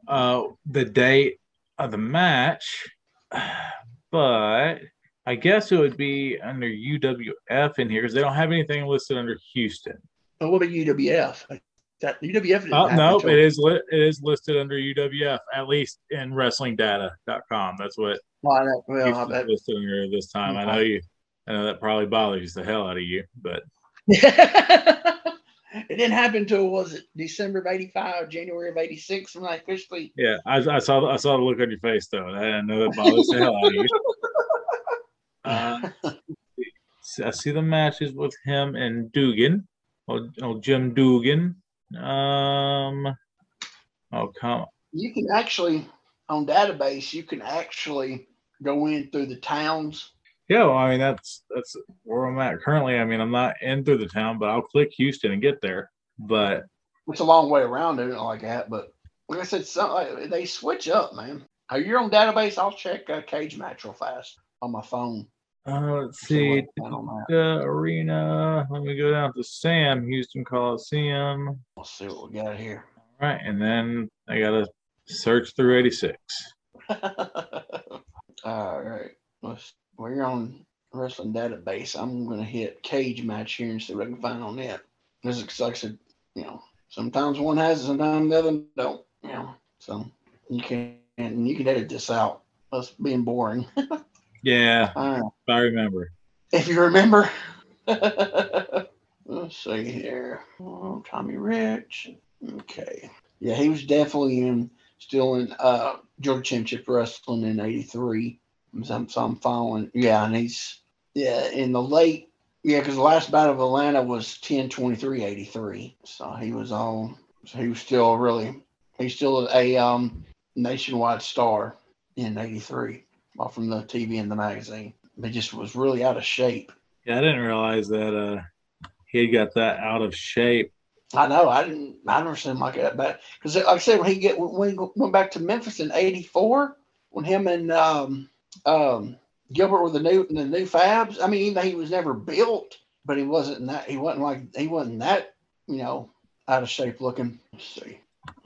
uh the date of the match, *sighs* but I guess it would be under UWF in here because they don't have anything listed under Houston. Oh, what about UWF? That UWF. Oh, no, it is li- it is listed under UWF at least in WrestlingData.com. That's what Why not? Well, I bet. under this time. I know you. I know that probably bothers the hell out of you, but *laughs* it didn't happen until was it December of '85, January of '86 when I officially. yeah, I, I saw I saw the look on your face though. I know that bothers the hell out of you. *laughs* Uh, I see the matches with him and Duggan. Oh, oh Jim Duggan. Um. Oh come. You can actually on database, you can actually go in through the towns. Yeah, well, I mean that's that's where I'm at currently. I mean, I'm not in through the town, but I'll click Houston and get there. But It's a long way around doing it like that, but like I said, some, they switch up, man. Are you on database? I'll check uh, cage match real fast on my phone. uh, let's see, See what- on that. the arena. Let me go down to Sam Houston Coliseum. Let's see what we got here. All right, and then I gotta search through 86. *laughs* All right. Let's, we're on wrestling database. I'm gonna hit cage match here and see what I can find on it. This is like I said, you know, sometimes one has it, sometimes the other don't. You know, so you can and you can edit this out. Us being boring. *laughs* Yeah, right. I remember. If you remember. *laughs* Let's see here. Oh, Tommy Rich. Okay. Yeah, he was definitely in still in uh Georgia Championship Wrestling in '83. So I'm, following. Yeah, and he's yeah in the late yeah because the last bout of Atlanta was 10 23 83. So he was all so he was still really he's still a um nationwide star in '83 off from the TV and the magazine. He just was really out of shape. Yeah, I didn't realize that uh he got that out of shape. I know. I didn't. I never seen him like that. But because, like I said, when he get when he went back to Memphis in '84, when him and um, um, Gilbert were the new and the new Fabs. I mean, he was never built, but he wasn't that. He wasn't like he wasn't that. You know, out of shape looking. Let's see.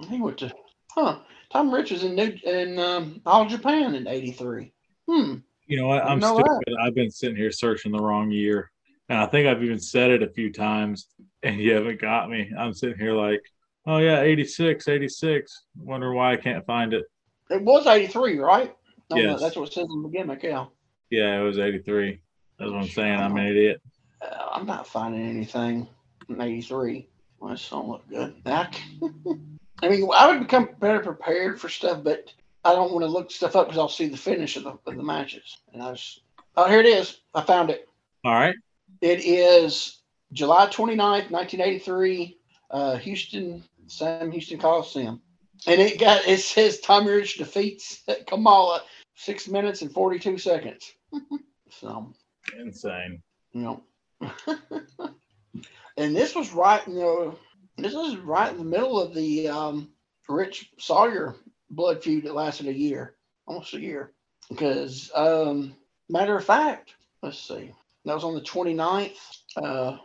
He went to huh. Tom Rich was in New in um, All Japan in '83. Hmm. You know know what? stupid. I've been sitting here searching the wrong year. And I think I've even said it a few times and you haven't got me. I'm sitting here like, oh yeah, 86, 86. Wonder why I can't find it. It was '83, right? No, no, Yes. that's what it says in the gimmick. Yeah. Yeah, it was 83. That's what I'm saying. I'm an idiot. Uh, I'm not finding anything in 83. Well, this don't look good. *laughs* i mean, I would become better prepared for stuff, but I don't want to look stuff up because I'll see the finish of the, of the matches. And I was, oh, here it is. I found it. All right. It is July 29th, 1983, uh, Houston, Sam Houston Coliseum. And it got, it says Tommy Rich defeats *laughs* Kamala six minutes and 42 seconds. *laughs* so, Insane. you know. *laughs* and this was right, you know, this was right in the middle of the um, Rich Sawyer blood feud that lasted a year, almost a year. Because, um, matter of fact, let's see, that was on the 29th, uh,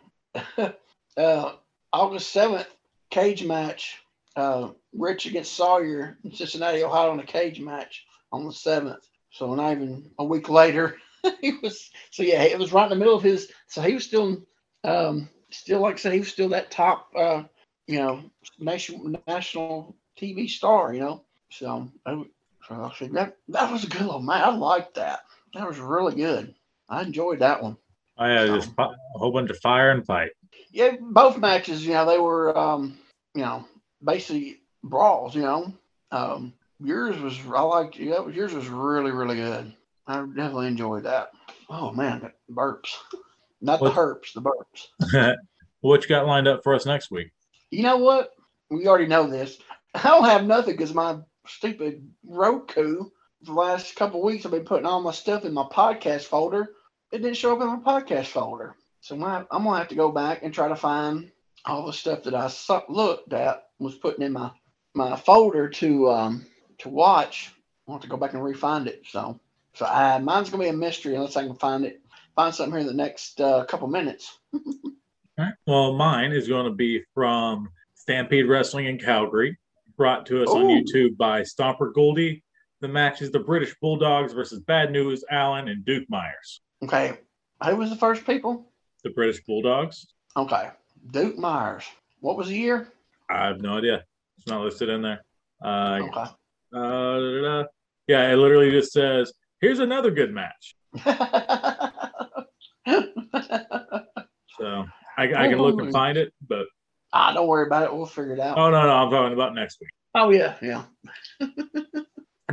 *laughs* uh, August 7th, cage match, uh, Rich against Sawyer in Cincinnati, Ohio, in a cage match on the 7th. So not even a week later, *laughs* he was so yeah, it was right in the middle of his. So he was still, um, still like I said, he was still that top, uh, you know, national national TV star. You know, so, I, so I said that that was a good little match. I liked that. That was really good. I enjoyed that one. I had just a whole bunch of fire and fight. Yeah, both matches, you know, they were, um, you know, basically brawls. You know, um, yours was I liked. Yeah, yours was really really good. I definitely enjoyed that. Oh man, burps. Not What- the herps, the burps. *laughs* what you got lined up for us next week? You know what? We already know this. *laughs* I don't have nothing because my stupid Roku. The last couple weeks, I've been putting all my stuff in my podcast folder. It didn't show up in my podcast folder, so my, I'm gonna have to go back and try to find all the stuff that I looked at was putting in my my folder to um to watch. I want to go back and re-find it. So so I, mine's gonna be a mystery unless I can find it. Find something here in the next uh, couple minutes. *laughs* Right. Well, mine is going to be from Stampede Wrestling in Calgary, brought to us on YouTube by Stomper Goldie. The match is the British Bulldogs versus Bad News Allen and Duke Myers. Okay, who was the first people? The British Bulldogs. Okay. Duke Myers. What was the year? I have no idea. It's not listed in there. Uh, Okay. uh, da-da-da. yeah, it literally just says, "Here's another good match." *laughs* So I, I can look and find it, but ah, don't worry about it. We'll figure it out. oh no, no, I'm talking about next week. Oh yeah, yeah,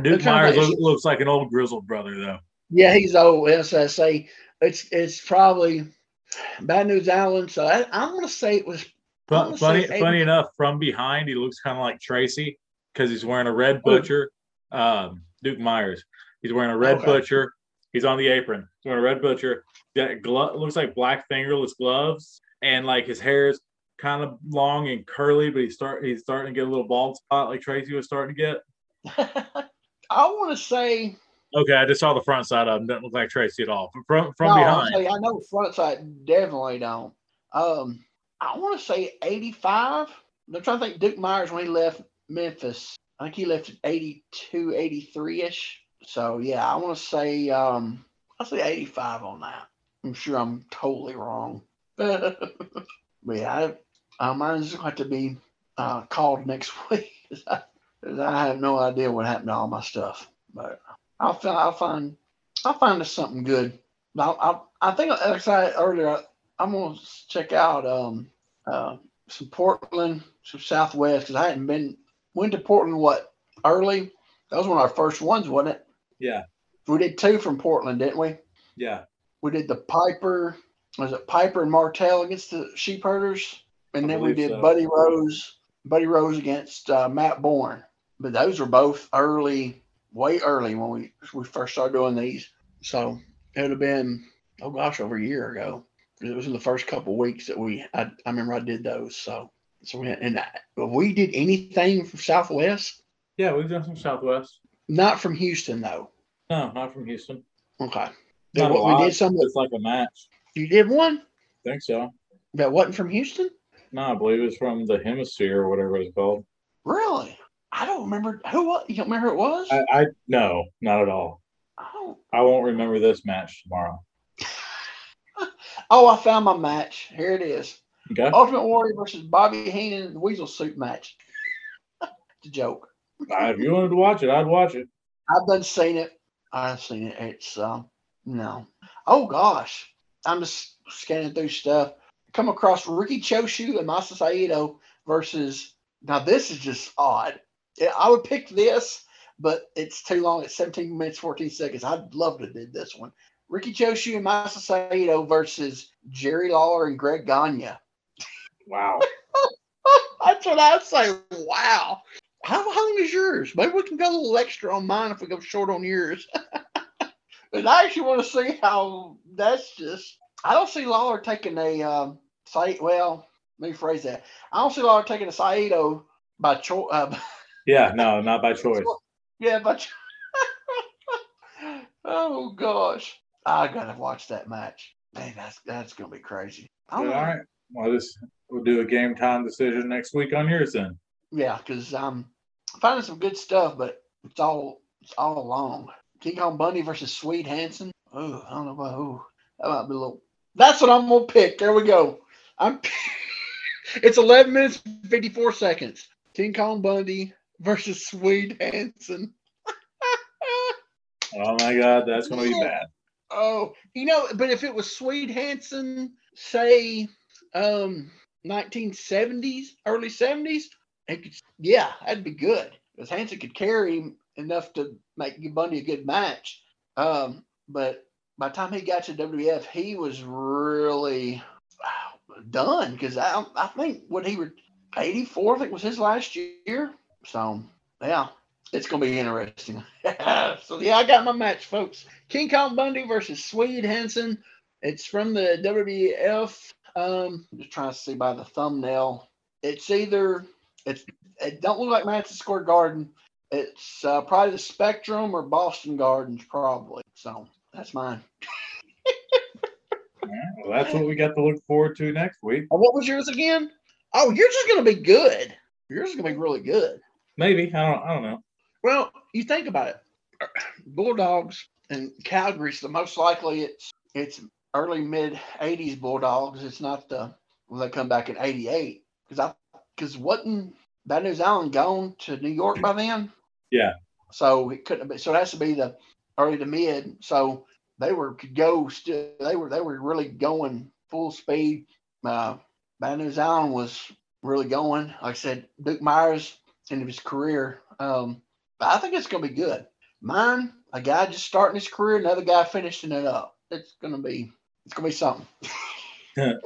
Duke Myers to- looks like an old grizzled brother, though. Yeah. He's old. Say, it's it's probably Bad News Allen. So I, I'm gonna say it was. Funny, funny 80 enough, from behind he looks kind of like Tracy because he's wearing a red butcher um, Duke Myers. He's wearing a red Okay. butcher. He's on the apron. He's wearing a red butcher. That looks like black fingerless gloves, and like his hair is kind of long and curly, but he's start he's starting to get a little bald spot like Tracy was starting to get. *laughs* I want to say Okay, I just saw the front side of him. Doesn't look like Tracy at all. From from no, behind. I, I know front side definitely don't. Um, I want to say 85. I'm trying to think Duke Myers when he left Memphis. I think he left at 82, 83 ish. So yeah, I want to say um, I'll say 85 on that. I'm sure I'm totally wrong. *laughs* but yeah, I, uh, mine's going to have to be uh, called next *laughs* week I, I have no idea what happened to all my stuff. But I'll find I'll find I'll find us something good. I I, I think like I said earlier, I'm gonna check out um uh some Portland, some Southwest because I hadn't been went to Portland what early. That was one of our first ones, wasn't it? Yeah, We did two from Portland, didn't we? yeah, We did the Piper, was it Piper and Martell against the Sheep Herders, and I then we did so. Buddy Rose, Buddy Rose against uh, Matt Bourne. But those were both early, way early when we we first started doing these. So it would have been oh gosh, over a year ago. It was in the first couple of weeks that we I, I remember I did those. So so we and I, we did anything from Southwest, yeah. We've done some Southwest. not from Houston though. No, not from Houston. Okay. Not what lot, we did some. It's like a match. You did one think so. that wasn't from Houston. No, I believe it's from the Hemisfair or whatever it's called. Really? Don't remember who. You don't remember who it was? I, I no, not at all. I. I won't remember this match tomorrow. *laughs* Oh, I found my match. Here it is: Okay. Ultimate Warrior versus Bobby Heenan Weasel Suit match. *laughs* it's a joke. If you wanted to watch it, I'd watch it. I've done seen it. I've seen it. It's um no. Oh gosh, I'm just scanning through stuff. Come across Ricky Choshu and Masa Saito versus. Now this is just odd. Yeah, I would pick this, but it's too long. It's 17 minutes 14 seconds. I'd love to do this one. Ricky Choshu and Masa Saito versus Jerry Lawler and Greg Gagne. Wow. *laughs* That's what I'd say. Wow. How, how long is yours? Maybe we can go a little extra on mine if we go short on yours. *laughs* but I actually want to see how that's just. I don't see Lawler taking a um. Well, let me phrase that. I don't see Lawler taking a Saito by choice. Uh, *laughs* Yeah, no, not by choice. yeah, by cho- *laughs* Oh gosh, I gotta watch that match. Man, that's that's gonna be crazy. I All right. Well, this we'll do a game time decision next week on yours then. Yeah, because um, I'm finding some good stuff, but it's all it's all long. King Kong Bundy versus Swede Hansen. Oh, I don't know about who. That might be a little. That's what I'm gonna pick. There we go. I'm. *laughs* it's 11 minutes and 54 seconds. King Kong Bundy versus Swede Hansen. *laughs* Oh my God, that's gonna be bad. Oh, you know, but if it was Swede Hansen, say, um, 1970s, early 70s, it could, yeah, that'd be good because Hansen could carry him enough to make Bundy a good match. Um, but by the time he got to WWF, he was really wow, done because I, I think what he was 84, I think was his last year. So, yeah, it's going to be interesting. *laughs* so, yeah, I got my match, folks. King Kong Bundy versus Swede Hansen. It's from the WWF. Um, I'm just trying to see by the thumbnail. It's either it's it don't look like Madison Square Garden. It's uh, probably the Spectrum or Boston Gardens, probably. So that's mine. *laughs* Well, that's what we got to look forward to next week. Oh, what was yours again? Oh, yours is going to be good. Yours is going to be really good. Maybe I don't. I don't know. Well, you think about it. Bulldogs and Calgary's the most likely it's it's early mid '80s Bulldogs. It's not the when they come back in '88 because I because wasn't Bad News Allen gone to New York by then? Yeah. So it couldn't be. So it has to be the early to mid. So they were could go still. They were they were really going full speed. Uh, Bad News Allen was really going. Like I said, Duke Myers end of his career. Um, but I think it's going to be good. Mine, a guy just starting his career, another guy finishing it up. It's going to be, it's going to be something. *laughs*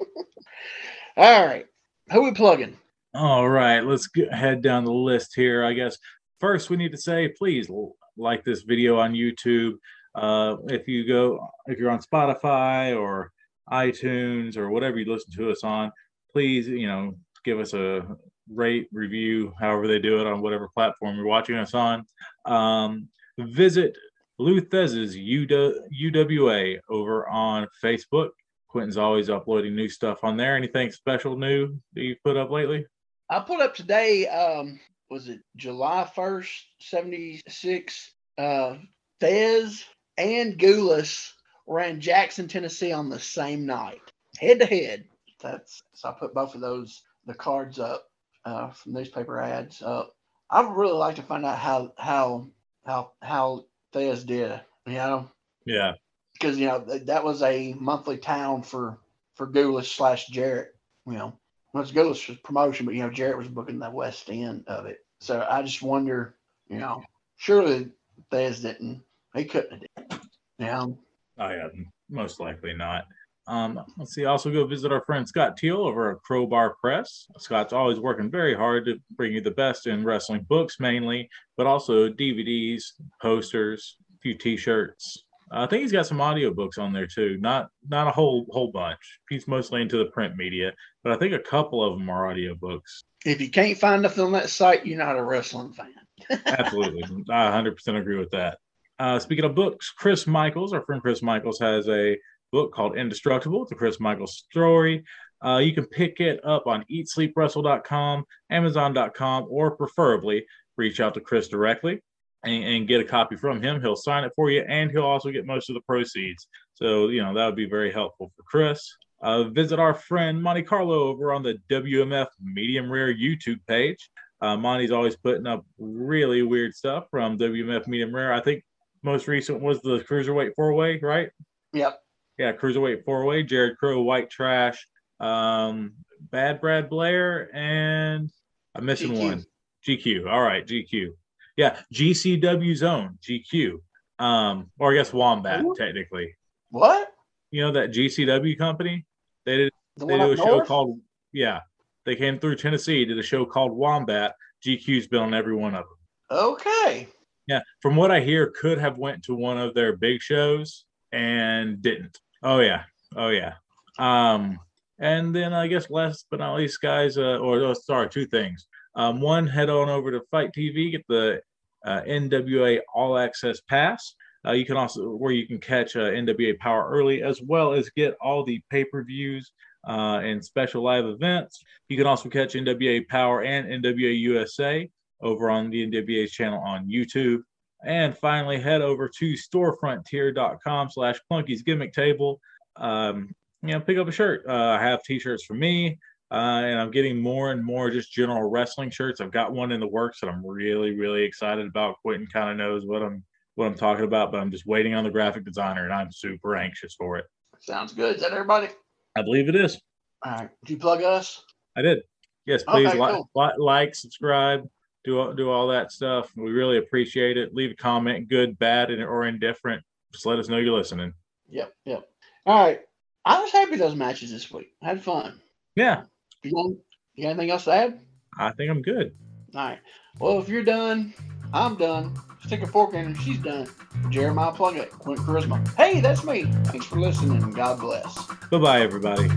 All right, who we plugging? All right, let's get, head down the list here. I guess first, we need to say please like this video on YouTube. Uh, if you go, if you're on Spotify or iTunes or whatever you listen to us on, please, you know, give us a rate, review, however they do it on whatever platform you're watching us on. Um, visit Lou Thesz's UWA over on Facebook. Quentin's always uploading new stuff on there. Anything special new that you've put up lately? I put up today, um, was it July 1st, 76? Uh, Thesz and Gulas ran Jackson, Tennessee on the same night, head to head. That's so I put both of those the cards up uh, from newspaper ads. Uh, I'd really like to find out how how how how Thesz did. You know. Yeah. Because you know that was a monthly town for for Gulas slash Jarrett. You know, well, it's Gulas promotion, but you know Jarrett was booking the west end of it. So I just wonder, you know, surely Thesz didn't. He couldn't have did. You know. Oh yeah, most likely not. Um, let's see. Also, go visit our friend Scott Teal over at Crowbar Press. Scott's always working very hard to bring you the best in wrestling books, mainly, but also DVDs, posters, a few T-shirts. I think he's got some audiobooks on there too. Not not a whole whole bunch. He's mostly into the print media, but I think a couple of them are audiobooks. If you can't find nothing on that site, you're not a wrestling fan. *laughs* Absolutely, I 100% agree with that. Uh, speaking of books, Chris Michaels, our friend Chris Michaels, has a book called Indestructible, the Chris Michaels story. Uh, you can pick it up on eatsleepwrestle.com, amazon.com, or preferably reach out to Chris directly and, and, get a copy from him. He'll sign it for you and he'll also get most of the proceeds. So, you know, that would be very helpful for Chris. Uh, visit our friend Monty Carlo over on the WMF Medium Rare YouTube page. Uh, Monty's always putting up really weird stuff from WMF Medium Rare. I think most recent was the Cruiserweight four way, right? Yep yeah, cruiserweight four way, Jared Crow, White Trash, um, Bad Brad Blair, and I'm missing GQ. one. GQ. All right, GQ. Yeah, GCW Zone, GQ. Um, or I guess Wombat, Ooh. technically. What? You know that GCW company? They did the they did a show called yeah. They came through Tennessee, did a show called Wombat. GQ's been on every one of them. Okay. Yeah, from what I hear, could have went to one of their big shows and didn't. Oh yeah, oh yeah. Um, and then I guess last but not least, guys, uh, or oh, sorry, two things. Um, one, head on over to FITE TV, get the uh, NWA All Access Pass. Uh, you can also where you can catch uh, NWA Power early, as well as get all the pay per views uh, and special live events. You can also catch NWA Power and NWA USA over on the NWA channel on YouTube. And finally, head over to storefrontier.com slash Clunky's Gimmick Table. Um, you know, pick up a shirt. Uh, I have t-shirts for me, uh, and I'm getting more and more just general wrestling shirts. I've got one in the works that I'm really, really excited about. Quentin kind of knows what I'm what I'm talking about, but I'm just waiting on the graphic designer, and I'm super anxious for it. Sounds good. Is that everybody? I believe it is. All right. Did you plug us? I did. Yes, please okay, like, cool. like, subscribe, do do all that stuff. We really appreciate it. Leave a comment, good, bad, or indifferent. Just let us know you're listening. Yep, yep. All right. I was happy those matches this week. had fun. Yeah. You, want, you got anything else to add? I think I'm good. All right. Well, if you're done, I'm done. Stick a fork in and she's done. Jeremiah Plunkett, Quint Charisma. Hey, that's me. Thanks for listening God bless. Bye bye, everybody.